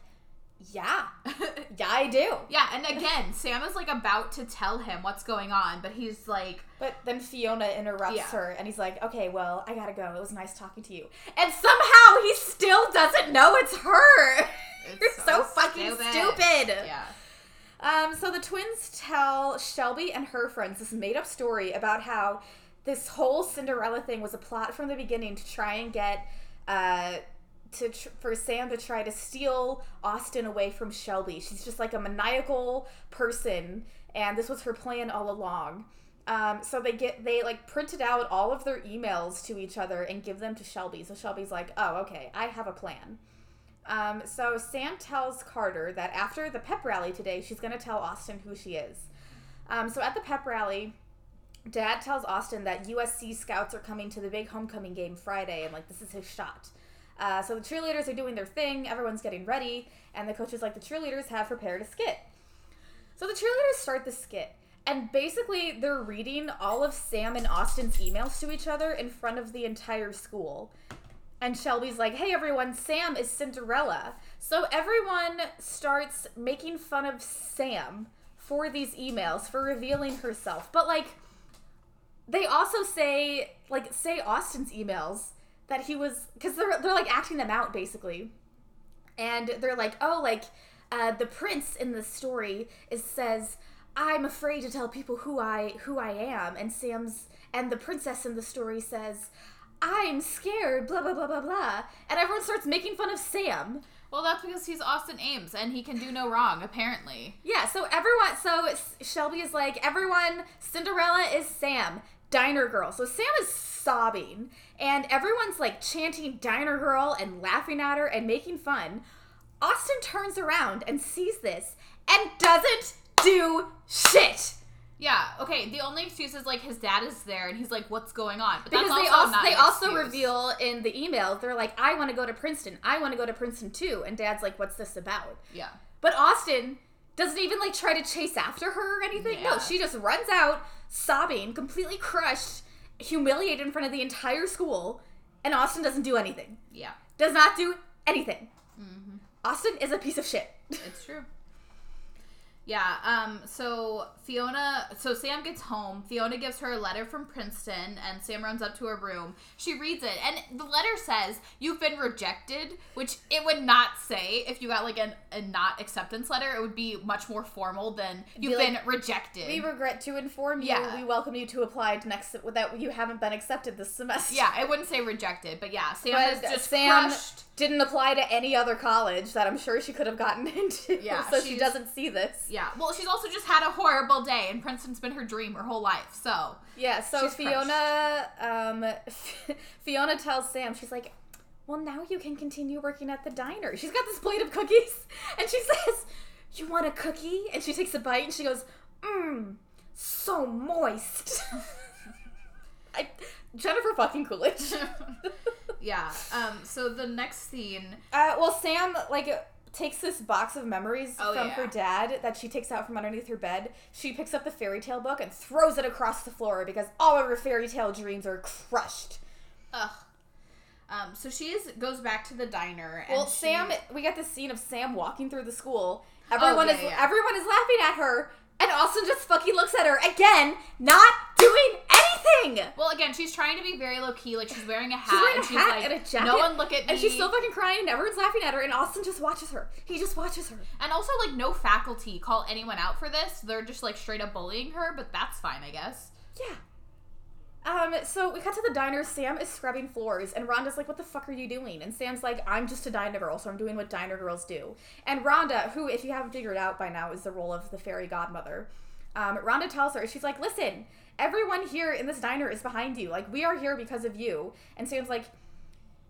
Yeah. Yeah, I do. yeah, and again, Sam is like about to tell him what's going on, but he's like, But then Fiona interrupts Yeah. her and he's like, okay, well, I gotta go. It was nice talking to you. And somehow he still doesn't know it's her. It's You're so, so fucking stupid. stupid. yeah. Um, so the twins tell Shelby and her friends this made up story about how this whole Cinderella thing was a plot from the beginning to try and get uh, to tr- for Sam to try to steal Austin away from Shelby. She's just like a maniacal person, and this was her plan all along. Um, so they get they like printed out all of their emails to each other and give them to Shelby. So Shelby's like, "Oh, okay, I have a plan." Um, so Sam tells Carter that after the pep rally today, she's going to tell Austin who she is. Um, so at the pep rally, Dad tells Austin that USC scouts are coming to the big homecoming game Friday, and like this is his shot. Uh, so the cheerleaders are doing their thing, everyone's getting ready, and the coach is like, the cheerleaders have prepared a skit. So the cheerleaders start the skit, and basically they're reading all of Sam and Austin's emails to each other in front of the entire school. And Shelby's like, hey everyone, Sam is Cinderella. So everyone starts making fun of Sam for these emails, for revealing herself. But like, they also say, like, say Austin's emails that he was, because they're, they're like acting them out basically. And they're like, oh, like, uh, the prince in the story is says, I'm afraid to tell people who I who I am, and Sam's and the princess in the story says, I'm scared, blah blah blah blah blah, and everyone starts making fun of Sam. Well, that's because he's Austin Ames and he can do no wrong, apparently. Yeah, so everyone, so Shelby is like, everyone, Cinderella is Sam, Diner Girl. So Sam is sobbing, and everyone's like chanting Diner Girl and laughing at her and making fun. Austin turns around and sees this and doesn't do shit. Yeah, okay. The only excuse is like his dad is there and he's like, what's going on? But Because that's they also also they also reveal in the email they're like I want to go to Princeton. I want to go to Princeton too. And dad's like what's this about? Yeah. But Austin doesn't even like try to chase after her or anything. No, she just runs out sobbing, completely crushed, humiliated in front of the entire school, and Austin doesn't do anything. Yeah. Does not do anything. Mm-hmm. Austin is a piece of shit. It's true. Yeah, um, so Fiona, so Sam gets home. Fiona gives her a letter from Princeton, and Sam runs up to her room. She reads it, and the letter says, You've been rejected, which it would not say if you got like an, a not acceptance letter. It would be much more formal than You've be been like, rejected. we regret to inform you Yeah. we welcome you to apply to next that you haven't been accepted this semester. yeah, it wouldn't say rejected, but yeah, Sam But is just Sam crushed. Didn't apply to any other college that I'm sure she could have gotten into. Yeah, so she doesn't see this. Yeah, well, she's also just had a horrible day, and Princeton's been her dream her whole life, so. Yeah, so Fiona um Fiona tells Sam, she's like, Well now you can continue working at the diner. She's got this plate of cookies and she says, You want a cookie? And she takes a bite and she goes, Mmm, so moist. I Jennifer fucking Coolidge. Yeah, um, so the next scene. Uh, well, Sam like takes this box of memories Oh, from yeah. her dad that she takes out from underneath her bed. She picks up the fairy tale book and throws it across the floor because all of her fairy tale dreams are crushed. Ugh. Um, so she is goes back to the diner. And Well, she- Sam, we get this scene of Sam walking through the school. Everyone yeah, is yeah. everyone is laughing at her, and Austin just fucking looks at her again, not doing anything. Well, again, she's trying to be very low key. Like she's wearing a hat, She's wearing and a she's hat like, and a jacket, "No one look at me." and she's still fucking crying, and everyone's laughing at her, and Austin just watches her. He just watches her. And also, like, no faculty call anyone out for this. They're just like straight up bullying her, but that's fine, I guess. Yeah. Um, so we cut to the diner. Sam is scrubbing floors, and Rhonda's like, "What the fuck are you doing?" And Sam's like, "I'm just a diner girl, so I'm doing what diner girls do." And Rhonda, who, if you haven't figured out by now, is the role of the fairy godmother, um, Rhonda tells her, she's like, "Listen, everyone here in this diner is behind you. Like, we are here because of you." And Sam's like,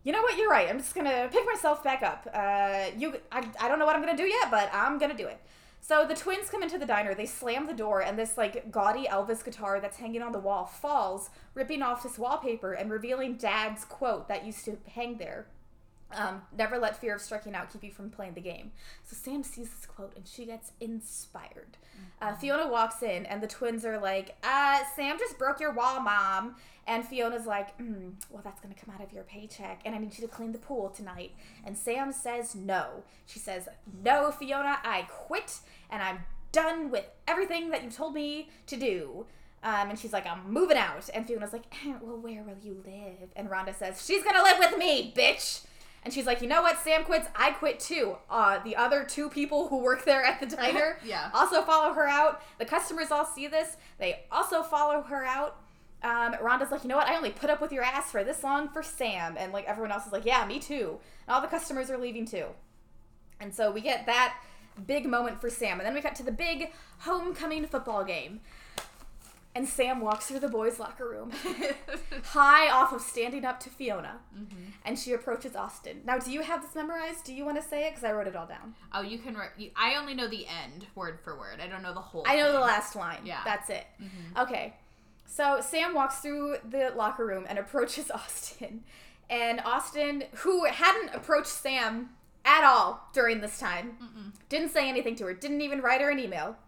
"You know what? You're right. I'm just gonna pick myself back up. Uh, you, I, I don't know what I'm gonna do yet, but I'm gonna do it." So the twins come into the diner, they slam the door, and this like gaudy Elvis guitar that's hanging on the wall falls, ripping off this wallpaper and revealing Dad's quote that used to hang there. Um, never let fear of striking out keep you from playing the game. So Sam sees this quote and she gets inspired. Uh, Fiona walks in and the twins are like, uh, Sam just broke your wall, mom. And Fiona's like, mm, well, that's going to come out of your paycheck and I need you to clean the pool tonight. And Sam says no. She says, no, Fiona, I quit and I'm done with everything that you told me to do. Um, and she's like, I'm moving out. And Fiona's like, eh, well, where will you live? And Rhonda says, she's going to live with me, bitch. And she's like, you know what? Sam quits. I quit too. Uh, the other two people who work there at the diner Yeah. also follow her out. The customers all see this. They also follow her out. Um, Rhonda's like, you know what? I only put up with your ass for this long for Sam. And like everyone else is like, yeah, me too. And all the customers are leaving too. And so we get that big moment for Sam. And then we cut to the big homecoming football game. And Sam walks through the boys' locker room, high off of standing up to Fiona. And she approaches Austin. Now, do you have this memorized? Do you want to say it? Because I wrote it all down. oh, you can. Re- you, I only know the end word for word. I don't know the whole. I know the last line. Yeah. That's it. Okay. So Sam walks through the locker room and approaches Austin. And Austin, who hadn't approached Sam at all during this time, didn't say anything to her, didn't even write her an email.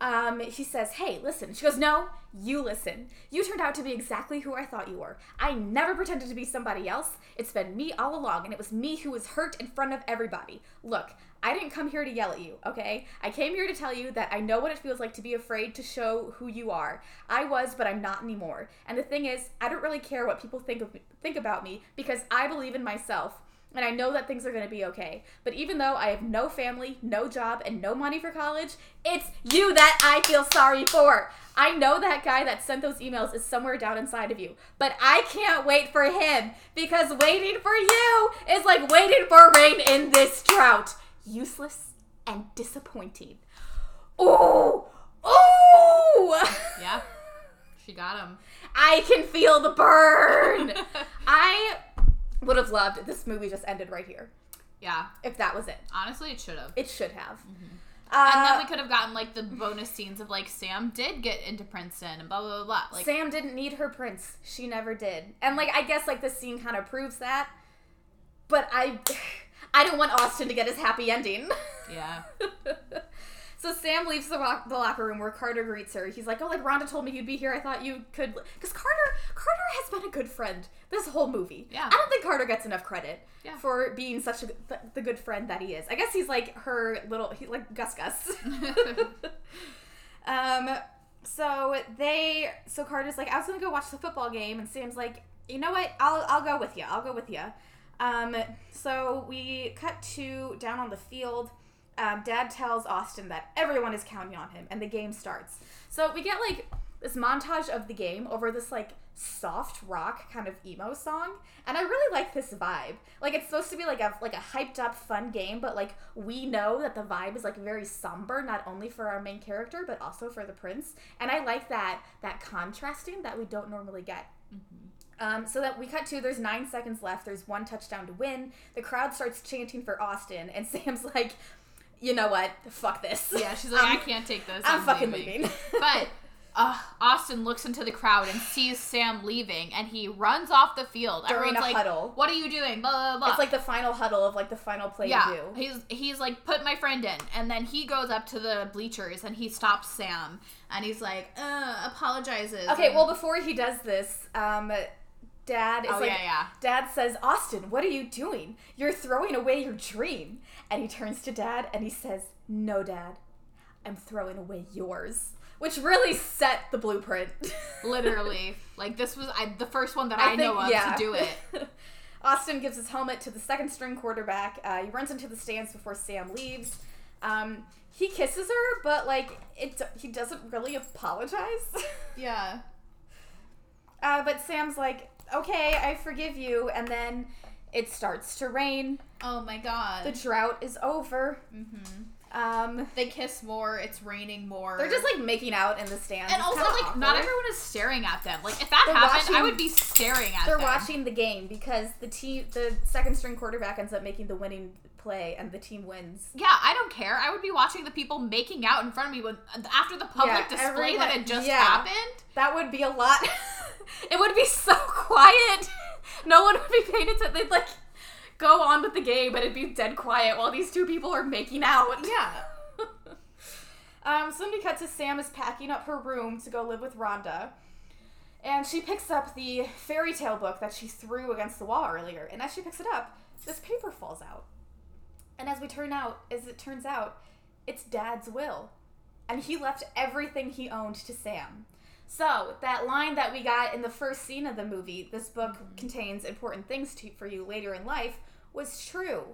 Um, he says, Hey, listen. She goes, No, you listen. You turned out to be exactly who I thought you were. I never pretended to be somebody else. It's been me all along, and it was me who was hurt in front of everybody. Look, I didn't come here to yell at you, okay? I came here to tell you that I know what it feels like to be afraid to show who you are. I was, but I'm not anymore. And the thing is, I don't really care what people think of think about me because I believe in myself and I know that things are going to be okay. But even though I have no family, no job, and no money for college, it's you that I feel sorry for. I know that guy that sent those emails is somewhere down inside of you, but I can't wait for him because waiting for you is like waiting for rain in this drought. Useless and disappointing. Oh, oh! Yeah. She got him. I can feel the burn. I would have loved if this movie just ended right here. Yeah. If that was it. Honestly, it should have. It should have. Mm-hmm. And then Uh, we could have gotten like the bonus scenes of like Sam did get into Princeton and blah blah blah. blah. Like Sam didn't need her prince. She never did. And like I guess like this scene kind of proves that. But I I don't want Austin to get his happy ending. yeah. so Sam leaves the, rock, the locker room where Carter greets her. He's like, "Oh, like Rhonda told me you'd be here. I thought you could." Because Carter, Carter has been a good friend this whole movie. Yeah. I don't think Carter gets enough credit Yeah. for being such a the, the good friend that he is. I guess he's like her little, he like Gus Gus. um. So they, so Carter's like, I was gonna go watch the football game, and Sam's like, you know what? I'll I'll go with you. I'll go with you. Um. So we cut to down on the field. Um, Dad tells Austin that everyone is counting on him, and the game starts. So we get like this montage of the game over this like soft rock kind of emo song, and I really like this vibe. Like it's supposed to be like a like a hyped up fun game, but like we know that the vibe is like very somber, not only for our main character but also for the prince, and I like that that contrasting that we don't normally get. Um, so that we cut to there's nine seconds left. There's one touchdown to win. The crowd starts chanting for Austin, and Sam's like, "You know what? Fuck this." Yeah, she's like, I I'm- can't take this. I'm fucking leaving. but uh, Austin looks into the crowd and sees Sam leaving, and he runs off the field. During Everyone's a like, huddle. "What are you doing?" Blah blah blah. It's like the final huddle of like the final play yeah, he's he's like, "Put my friend in," and then he goes up to the bleachers and he stops Sam, and he's like, uh, apologizes. Okay, and- well before he does this, um, Dad is Oh, like, yeah, yeah. Dad says, Austin, what are you doing? You're throwing away your dream. And he turns to Dad and he says, No, Dad, I'm throwing away yours. Which really set the blueprint. literally, like this was I, the first one that I, know of to do it. Austin gives his helmet to the second string quarterback. Uh, he runs into the stands before Sam leaves. Um, he kisses her, but like it, he doesn't really apologize. Yeah. uh, but Sam's like, "Okay, I forgive you," and then it starts to rain. Oh my god. The drought is over. hmm Um, They kiss more. It's raining more. they're just like making out in the stands. and It's also like not everyone is staring at them. Like if that They're happened, I would be staring at them. They're them. watching the game because the team, the second string quarterback, ends up making the winning play, and the team wins. Yeah, I don't care. I would be watching the people making out in front of me when after the public Yeah, display everyone- that had just yeah. happened. That would be a lot. it would be so quiet. No one would be paying attention. They'd like go on with the game, but it'd be dead quiet while these two people are making out. Yeah. Um, so then we cut to Sam is packing up her room to go live with Rhonda. And she picks up the fairy tale book that she threw against the wall earlier. And as she picks it up, this paper falls out. And as we turn out, as it turns out, it's Dad's will. And he left everything he owned to Sam. So that line that we got in the first scene of the movie, this book contains important things to, for you later in life, was true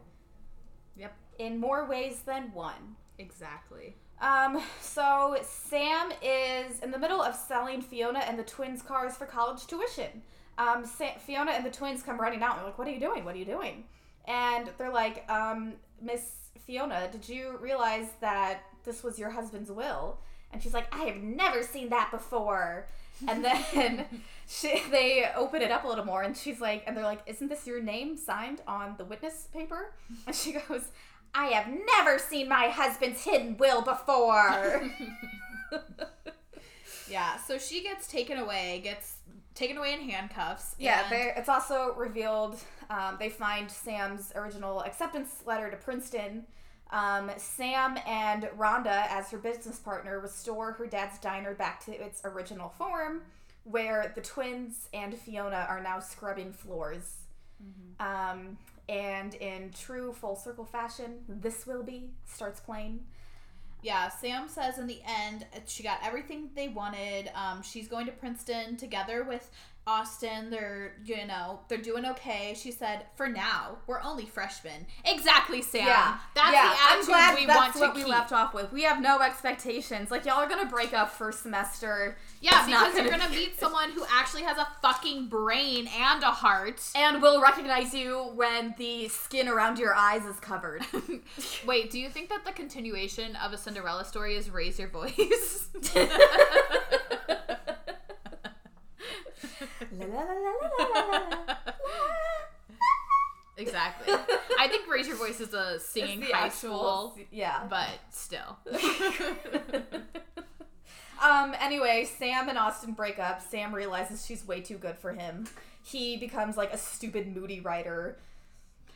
Yep. in more ways than one. Exactly. Um, so Sam is in the middle of selling Fiona and the twins' cars for college tuition. Um, Sa- Fiona and the twins come running out and they're like, "What are you doing? What are you doing?" And they're like, um, "Miss Fiona, did you realize that this was your husband's will?" And she's like, "I have never seen that before." And then she, they open it up a little more, and she's like, and they're like, "Isn't this your name signed on the witness paper?" And she goes, I have never seen my husband's hidden will before. Yeah. So she gets taken away, gets taken away in handcuffs. yeah, it's also revealed um, they find Sam's original acceptance letter to Princeton. Um, Sam and Rhonda, as her business partner, restore her dad's diner back to its original form, where the twins and Fiona are now scrubbing floors. Um, and in true full circle fashion, This Will Be starts playing. Yeah, Sam says in the end she got everything they wanted. Um, she's going to Princeton together with Austin. They're you know they're doing okay. She said, "For now, we're only freshmen." Exactly, Sam. Yeah. that's yeah, the I'm attitude glad we that's want to what keep. we left off with. We have no expectations. Like y'all are gonna break up first semester. yeah, It's because you're gonna gonna meet someone who actually has a fucking brain and a heart. and will recognize you when the skin around your eyes is covered. Wait, do you think that the continuation of a Cinderella story is raise your voice? La, la, la, la, la, la, exactly. I think raise your voice is a singing It's the high actual- school, Yeah. but still. um. Anyway, Sam and Austin break up. Sam realizes she's way too good for him. He becomes like a stupid, moody writer,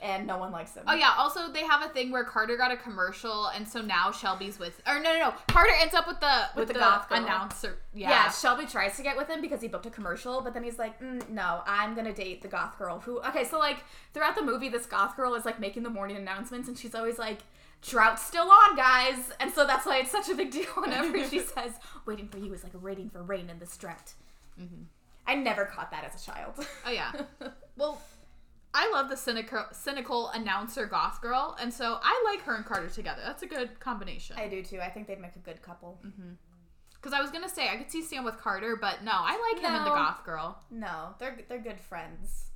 and no one likes him. Oh yeah. Also, they have a thing where Carter got a commercial, and so now Shelby's with. Or no, no, no. Carter ends up with the with, the the, goth girl. announcer. Yeah. Yeah. Shelby tries to get with him because he booked a commercial, but then he's like, mm, "No, I'm gonna date the goth girl." Who? Okay, so like throughout the movie, this goth girl is like making the morning announcements, and she's always like, "Drought's still on, guys," and so that's why it's such a big deal whenever she says, "Waiting for you" is like waiting for rain in this drought. I never caught that as a child. Oh yeah. Well, I love the cynical cynical announcer goth girl, and so I like her and Carter together. That's a good combination. I do too. I think they'd make a good couple. Mm-hmm. Because I was gonna say I could see Sam with Carter, but no, I like him and the goth girl. No, they're they're good friends.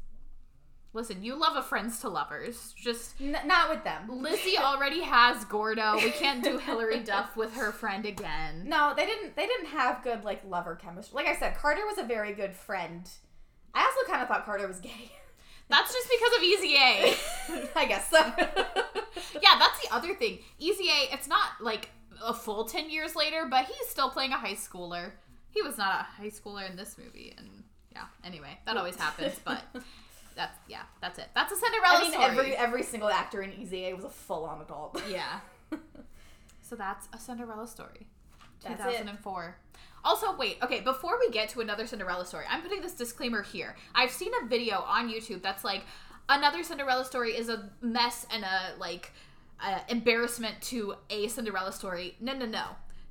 Listen, you love a friends to lovers. Just N- not with them. Lizzie already has Gordo. We can't do Hilary Duff with her friend again. No, they didn't. They didn't have good like lover chemistry. Like I said, Carter was a very good friend. I also kind of thought Carter was gay. That's just because of Easy A. I guess so. yeah, that's the other thing. Easy A, it's not like a full 10 years later, but he's still playing a high schooler. He was not a high schooler in this movie. And yeah, anyway, that always happens, but that's, yeah, that's it. That's a Cinderella I mean, story. every every single actor in Easy A was a full on adult. Yeah. so that's a Cinderella story. That's it. 2004. Also, wait, okay, before we get to another Cinderella story, I'm putting this disclaimer here. I've seen a video on YouTube that's like, another Cinderella story is a mess and a, like, uh, embarrassment to a Cinderella story. No, no, no.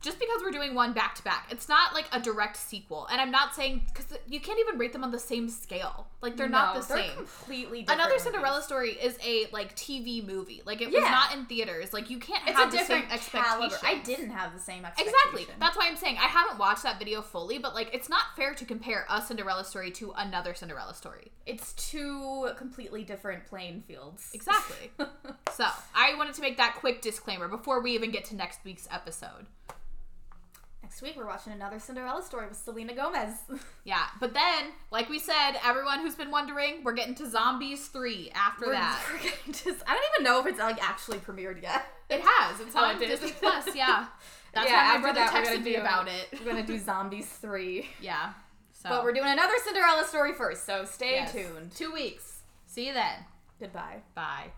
Just because we're doing one back to back, it's not like a direct sequel. And I'm not saying, because you can't even rate them on the same scale. Like, they're not No, the they're same completely different another movies. Cinderella story is a like TV movie. Like it was not in theaters. Like you can't It's have a different caliber. I didn't have the same expectation. Exactly. That's why I'm saying I haven't watched that video fully, but like it's not fair to compare a Cinderella story to another Cinderella story. it's two completely different playing fields. Exactly. so I wanted to make that quick disclaimer before we even get to next week's episode. Next week we're watching another Cinderella story with Selena Gomez. Yeah, but then, like we said, everyone who's been wondering, we're getting to Zombies three after We're- that. we're getting to- I don't even know if it's like actually premiered yet. It has. It's Oh, on it? Disney Plus. Yeah. That's Yeah, why my brother that, texted me about it. We're gonna do Zombies three, Yeah. So but we're doing another Cinderella story first. So stay yes. tuned. Two weeks. See you then. Goodbye. Bye.